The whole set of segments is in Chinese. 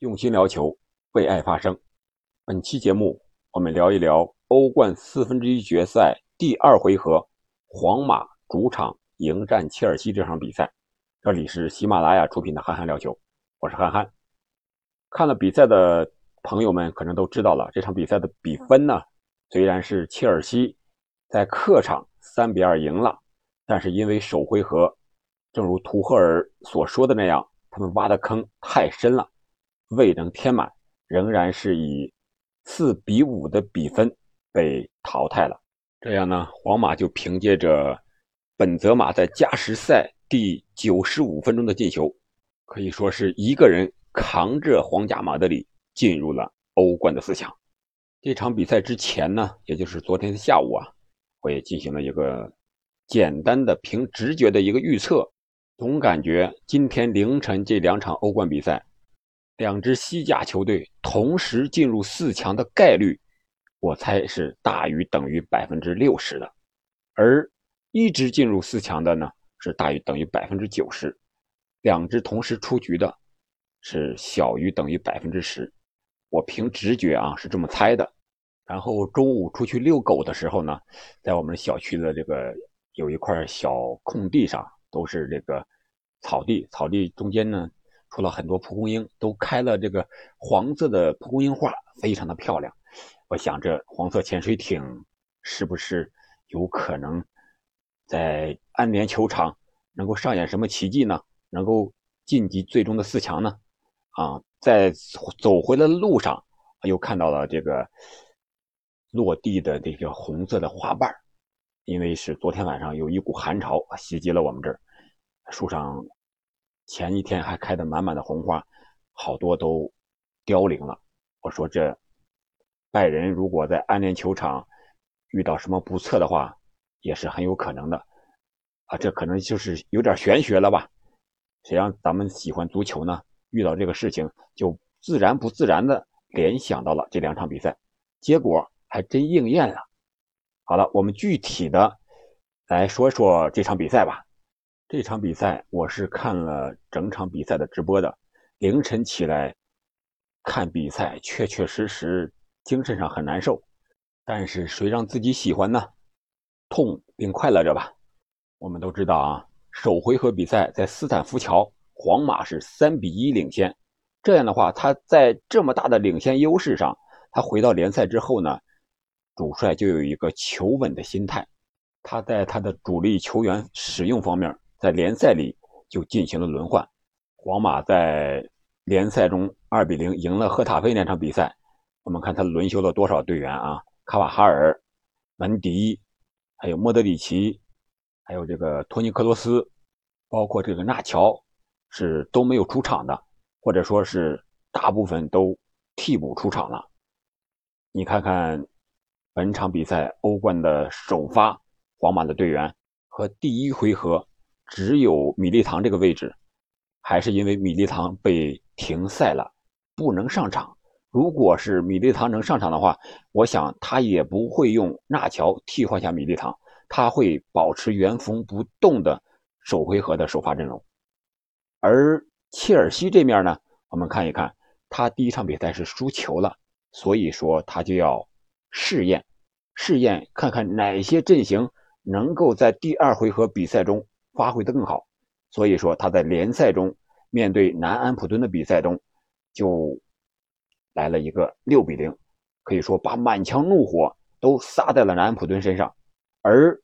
用心聊球，为爱发声。本期节目，我们聊一聊欧冠四分之一决赛第二回合，皇马主场迎战切尔西这场比赛。这里是喜马拉雅出品的《憨憨聊球》，我是憨憨。看了比赛的朋友们可能都知道了，这场比赛的比分呢，虽然是切尔西在客场三比二赢了，但是因为首回合，正如图赫尔所说的那样，他们挖的坑太深了。未能填满，仍然是以四比五的比分被淘汰了。这样呢，皇马就凭借着本泽马在加时赛第九十五分钟的进球，可以说是一个人扛着皇家马德里进入了欧冠的四强。这场比赛之前呢，也就是昨天的下午啊，我也进行了一个简单的凭直觉的一个预测，总感觉今天凌晨这两场欧冠比赛。两支西甲球队同时进入四强的概率，我猜是大于等于百分之六十的，而一支进入四强的呢是大于等于百分之九十，两支同时出局的是小于等于百分之十。我凭直觉啊是这么猜的。然后中午出去遛狗的时候呢，在我们小区的这个有一块小空地上，都是这个草地，草地中间呢。出了很多蒲公英，都开了这个黄色的蒲公英花，非常的漂亮。我想这黄色潜水艇是不是有可能在安联球场能够上演什么奇迹呢？能够晋级最终的四强呢？啊，在走回来的路上又看到了这个落地的这个红色的花瓣，因为是昨天晚上有一股寒潮袭击了我们这儿，树上。前一天还开的满满的红花，好多都凋零了。我说这拜仁如果在安联球场遇到什么不测的话，也是很有可能的啊。这可能就是有点玄学了吧？谁让咱们喜欢足球呢？遇到这个事情就自然不自然的联想到了这两场比赛，结果还真应验了。好了，我们具体的来说说这场比赛吧。这场比赛我是看了整场比赛的直播的，凌晨起来看比赛，确确实实精神上很难受。但是谁让自己喜欢呢？痛并快乐着吧。我们都知道啊，首回合比赛在斯坦福桥，皇马是三比一领先。这样的话，他在这么大的领先优势上，他回到联赛之后呢，主帅就有一个求稳的心态，他在他的主力球员使用方面。在联赛里就进行了轮换，皇马在联赛中二比零赢了赫塔菲那场比赛，我们看他轮休了多少队员啊？卡瓦哈尔、门迪，还有莫德里奇，还有这个托尼克罗斯，包括这个纳乔，是都没有出场的，或者说是大部分都替补出场了。你看看本场比赛欧冠的首发皇马的队员和第一回合。只有米利唐这个位置，还是因为米利唐被停赛了，不能上场。如果是米利唐能上场的话，我想他也不会用纳乔替换下米利唐，他会保持原封不动的首回合的首发阵容。而切尔西这面呢，我们看一看，他第一场比赛是输球了，所以说他就要试验，试验看看哪些阵型能够在第二回合比赛中。发挥的更好，所以说他在联赛中面对南安普敦的比赛中，就来了一个六比零，可以说把满腔怒火都撒在了南安普敦身上。而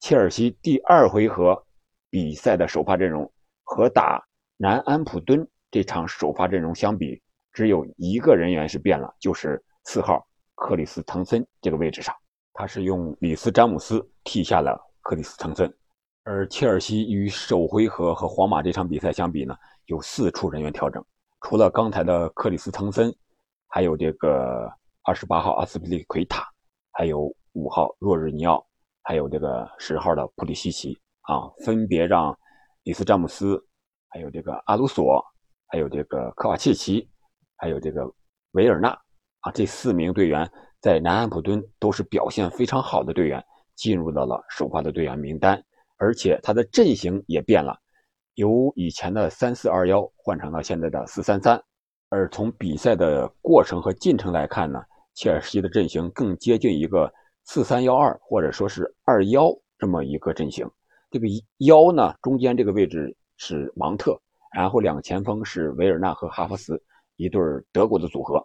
切尔西第二回合比赛的首发阵容和打南安普敦这场首发阵容相比，只有一个人员是变了，就是四号克里斯滕森这个位置上，他是用里斯詹姆斯替下了克里斯滕森。而切尔西与首回合和皇马这场比赛相比呢，有四处人员调整，除了刚才的克里斯滕森，还有这个二十八号阿斯皮利奎塔，还有五号若日尼奥，还有这个十号的普里西奇啊，分别让里斯詹姆斯，还有这个阿鲁索，还有这个科瓦切奇，还有这个维尔纳啊，这四名队员在南安普敦都是表现非常好的队员，进入到了首发的队员名单。而且他的阵型也变了，由以前的三四二幺换成了现在的四三三，而从比赛的过程和进程来看呢，切尔西的阵型更接近一个四三幺二或者说是二幺这么一个阵型。这个幺呢，中间这个位置是芒特，然后两个前锋是维尔纳和哈弗斯，一对德国的组合，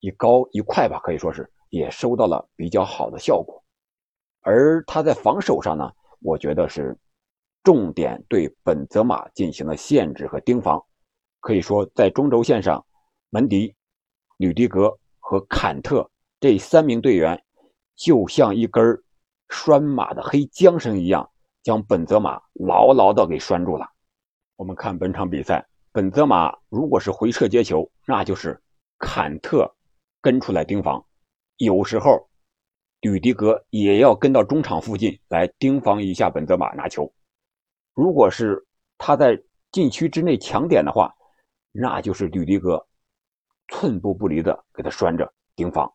一高一快吧，可以说是也收到了比较好的效果。而他在防守上呢，我觉得是重点对本泽马进行了限制和盯防。可以说，在中轴线上，门迪、吕迪格和坎特这三名队员就像一根拴马的黑缰绳一样，将本泽马牢牢的给拴住了。我们看本场比赛，本泽马如果是回撤接球，那就是坎特跟出来盯防，有时候。吕迪格也要跟到中场附近来盯防一下本泽马拿球。如果是他在禁区之内抢点的话，那就是吕迪格寸步不离的给他拴着盯防。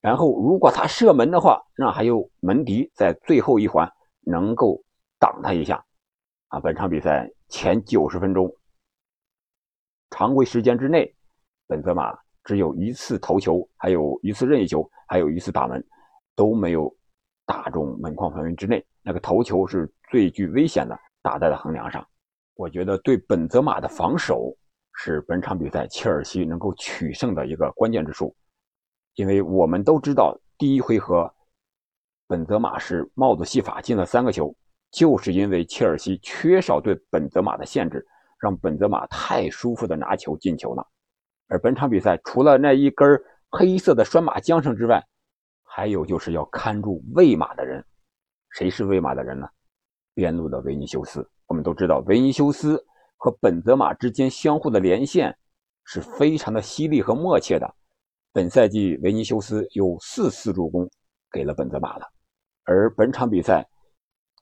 然后如果他射门的话，那还有门迪在最后一环能够挡他一下。啊，本场比赛前九十分钟常规时间之内，本泽马只有一次头球，还有一次任意球，还有一次打门。都没有打中门框范围之内，那个头球是最具危险的，打在了横梁上。我觉得对本泽马的防守是本场比赛切尔西能够取胜的一个关键之处，因为我们都知道第一回合本泽马是帽子戏法进了三个球，就是因为切尔西缺少对本泽马的限制，让本泽马太舒服的拿球进球了。而本场比赛除了那一根黑色的拴马缰绳之外，还有就是要看住喂马的人，谁是喂马的人呢？边路的维尼修斯。我们都知道，维尼修斯和本泽马之间相互的连线是非常的犀利和默契的。本赛季维尼修斯有四次助攻给了本泽马了，而本场比赛，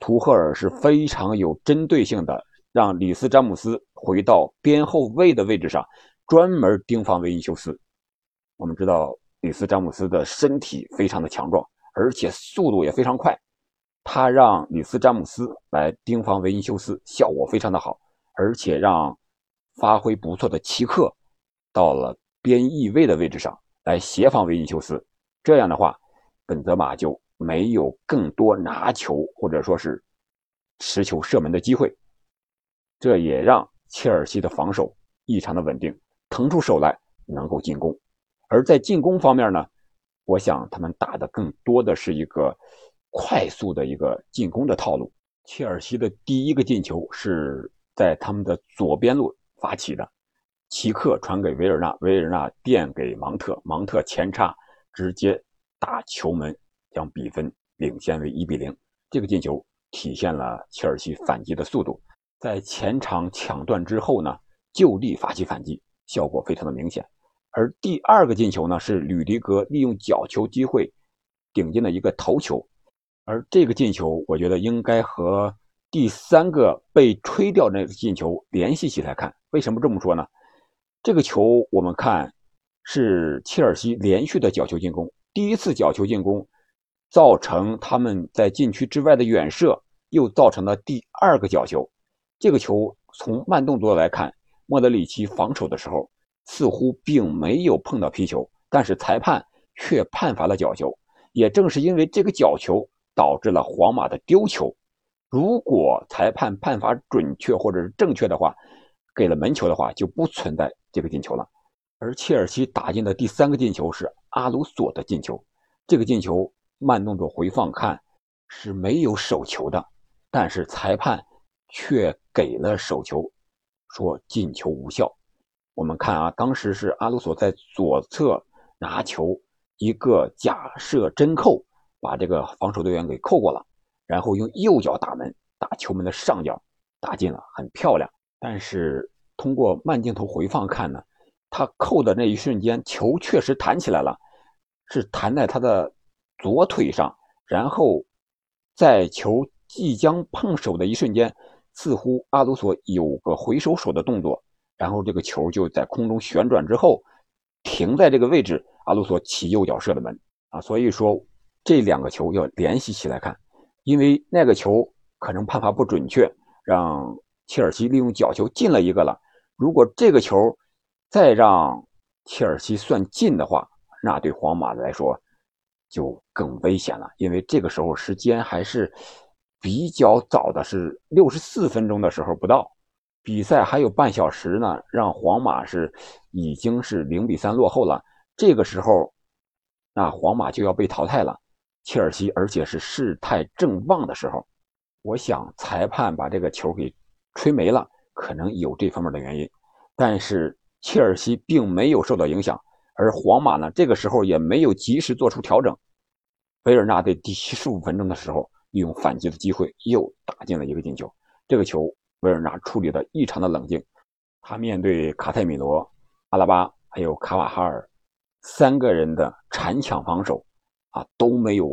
图赫尔是非常有针对性的，让里斯詹姆斯回到边后卫的位置上，专门盯防维尼修斯。我们知道。里斯詹姆斯的身体非常的强壮，而且速度也非常快。他让里斯詹姆斯来盯防维尼修斯，效果非常的好，而且让发挥不错的奇克到了边翼位的位置上来协防维尼修斯。这样的话，本泽马就没有更多拿球或者说是持球射门的机会。这也让切尔西的防守异常的稳定，腾出手来能够进攻。而在进攻方面呢，我想他们打的更多的是一个快速的一个进攻的套路。切尔西的第一个进球是在他们的左边路发起的，齐克传给维尔纳，维尔纳垫给芒特，芒特前插直接打球门，将比分领先为一比零。这个进球体现了切尔西反击的速度，在前场抢断之后呢，就地发起反击，效果非常的明显。而第二个进球呢，是吕迪格利用角球机会顶进了一个头球，而这个进球，我觉得应该和第三个被吹掉那个进球联系起来看。为什么这么说呢？这个球我们看是切尔西连续的角球进攻，第一次角球进攻造成他们在禁区之外的远射，又造成了第二个角球。这个球从慢动作来看，莫德里奇防守的时候。似乎并没有碰到皮球，但是裁判却判罚了角球。也正是因为这个角球，导致了皇马的丢球。如果裁判判罚准确或者是正确的话，给了门球的话，就不存在这个进球了。而切尔西打进的第三个进球是阿鲁索的进球，这个进球慢动作回放看是没有手球的，但是裁判却给了手球，说进球无效。我们看啊，当时是阿鲁索在左侧拿球，一个假设真扣，把这个防守队员给扣过了，然后用右脚打门，打球门的上角打进了，很漂亮。但是通过慢镜头回放看呢，他扣的那一瞬间，球确实弹起来了，是弹在他的左腿上，然后在球即将碰手的一瞬间，似乎阿鲁索有个回收手的动作。然后这个球就在空中旋转之后，停在这个位置。阿鲁索起右脚射的门啊，所以说这两个球要联系起来看，因为那个球可能判罚不准确，让切尔西利用角球进了一个了。如果这个球再让切尔西算进的话，那对皇马来说就更危险了，因为这个时候时间还是比较早的，是六十四分钟的时候不到，比赛还有半小时呢，让皇马是已经是零比三落后了。这个时候，那皇马就要被淘汰了。切尔西，而且是事态正旺的时候，我想裁判把这个球给吹没了，可能有这方面的原因。但是切尔西并没有受到影响，而皇马呢，这个时候也没有及时做出调整。维尔纳在第七十五分钟的时候，利用反击的机会又打进了一个进球。这个球，维尔纳处理的异常的冷静，他面对卡泰米罗、阿拉巴还有卡瓦哈尔三个人的缠抢防守。啊，都没有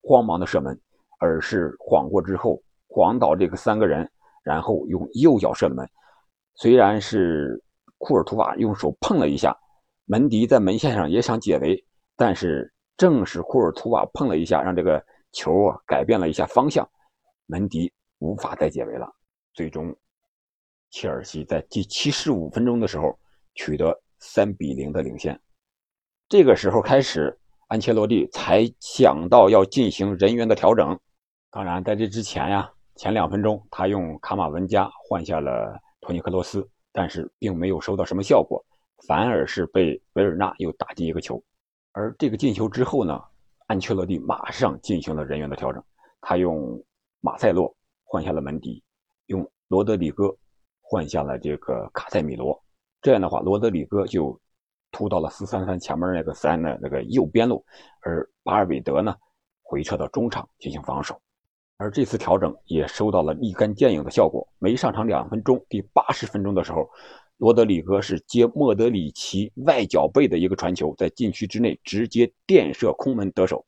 慌忙的射门，而是晃过之后晃倒这个三个人，然后用右脚射门。虽然是库尔图瓦用手碰了一下，门迪在门线上也想解围，但是正是库尔图瓦碰了一下，让这个球啊改变了一下方向，门迪无法再解围了。最终，切尔西在第七十五分钟的时候取得三比零的领先。这个时候开始。安切洛蒂才想到要进行人员的调整。当然，在这之前呀，前两分钟他用卡马文加换下了托尼克罗斯，但是并没有收到什么效果，反而是被维尔纳又打进一个球。而这个进球之后呢，安切洛蒂马上进行了人员的调整，他用马塞洛换下了门迪，用罗德里戈换下了这个卡塞米罗。这样的话，罗德里戈就。突到了四三三前面那个三的那个右边路，而巴尔韦德呢回撤到中场进行防守，而这次调整也收到了立竿见影的效果。没上场两分钟，第八十分钟的时候，罗德里戈是接莫德里奇外脚背的一个传球，在禁区之内直接垫射空门得手，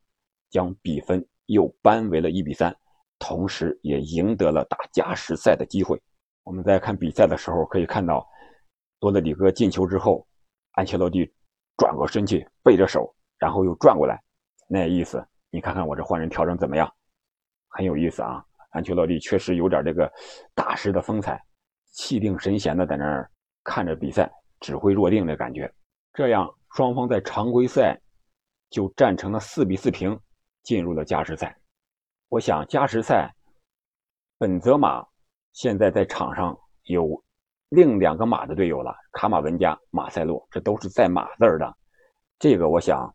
将比分又扳为了一比三，同时也赢得了打加时赛的机会。我们在看比赛的时候可以看到，多德里戈进球之后。安切洛蒂转过身去，背着手，然后又转过来，那意思，你看看我这换人调整怎么样？很有意思啊！安切洛蒂确实有点这个大师的风采，气定神闲的在那儿看着比赛，指挥若定的感觉。这样，双方在常规赛就战成了四比四平，进入了加时赛。我想，加时赛，本泽马现在在场上有。另两个马的队友了，卡马文加、马塞洛，这都是带马字儿的。这个我想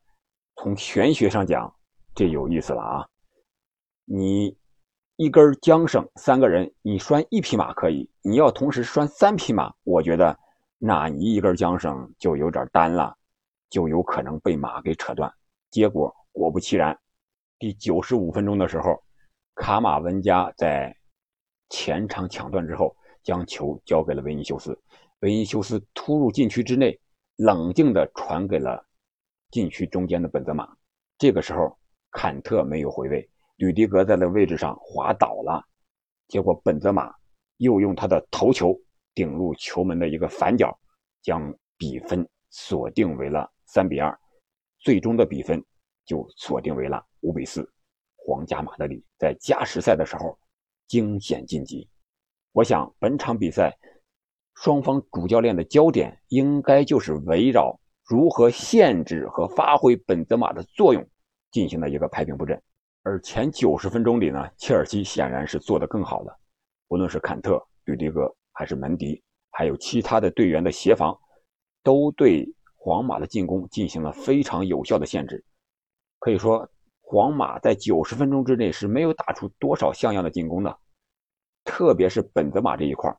从玄学上讲，这有意思了啊！你一根缰绳，三个人，你拴一匹马可以，你要同时拴三匹马，我觉得那你一根缰绳就有点单了，就有可能被马给扯断。结果果不其然，第九十五分钟的时候，卡马文加在前场抢断之后。将球交给了维尼修斯，维尼修斯突入禁区之内，冷静地传给了禁区中间的本泽马。这个时候，坎特没有回位，吕迪格在那位置上滑倒了，结果本泽马又用他的头球顶入球门的一个反角，将比分锁定为了三比二，最终的比分就锁定为了五比四。皇家马德里在加时赛的时候惊险晋级。我想本场比赛，双方主教练的焦点应该就是围绕如何限制和发挥本泽马的作用进行的一个排兵布阵。而前九十分钟里呢，切尔西显然是做得更好了，无论是坎特、吕迪格还是门迪，还有其他的队员的协防，都对皇马的进攻进行了非常有效的限制。可以说，皇马在九十分钟之内是没有打出多少像样的进攻的。特别是本泽马这一块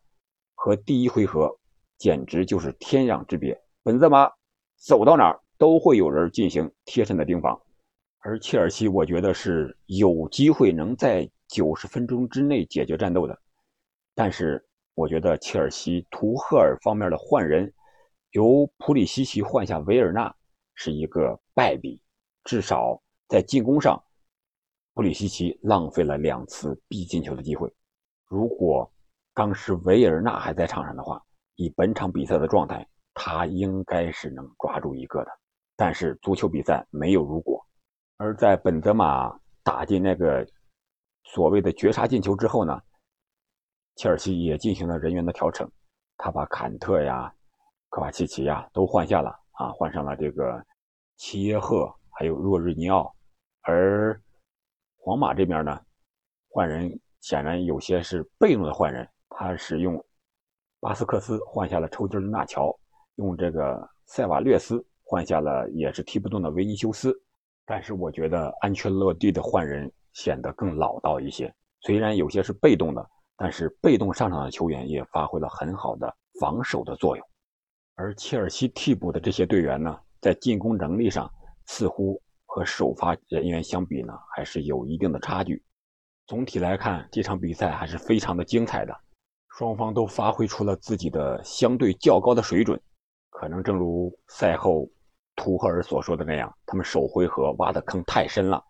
和第一回合简直就是天壤之别。本泽马走到哪儿都会有人进行贴身的盯防，而切尔西我觉得是有机会能在九十分钟之内解决战斗的。但是我觉得切尔西图赫尔方面的换人，由普里西奇换下维尔纳是一个败笔，至少在进攻上，布里西奇浪费了两次必进球的机会。如果当时维尔纳还在场上的话，以本场比赛的状态，他应该是能抓住一个的。但是足球比赛没有如果。而在本泽马打进那个所谓的绝杀进球之后呢，切尔西也进行了人员的调整，他把坎特呀、科瓦契奇呀都换下了，啊，换上了这个齐耶赫，还有若日尼奥，而皇马这边呢，换人显然有些是被动的换人，他是用巴斯克斯换下了抽筋的纳乔，用这个塞瓦略斯换下了也是踢不动的维尼修斯，但是我觉得安全落地的换人显得更老道一些，虽然有些是被动的，但是被动上场的球员也发挥了很好的防守的作用。而切尔西替补的这些队员呢，在进攻能力上似乎和首发人员相比呢，还是有一定的差距。总体来看，这场比赛还是非常的精彩的，双方都发挥出了自己的相对较高的水准。可能正如赛后图赫尔所说的那样，他们首回合挖的坑太深了，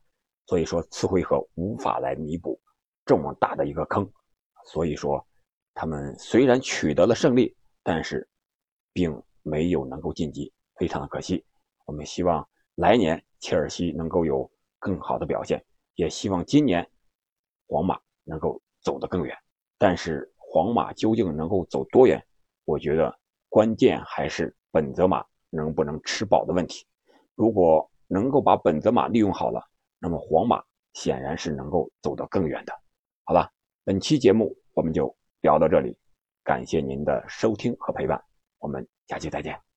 所以说次回合无法来弥补这么大的一个坑。所以说，他们虽然取得了胜利，但是。并没有能够晋级，非常的可惜。我们希望来年切尔西能够有更好的表现，也希望今年皇马能够走得更远。但是皇马究竟能够走多远，我觉得关键还是本泽马能不能吃饱的问题。如果能够把本泽马利用好了，那么皇马显然是能够走得更远的。好了，本期节目我们就聊到这里，感谢您的收听和陪伴。我们下期再见。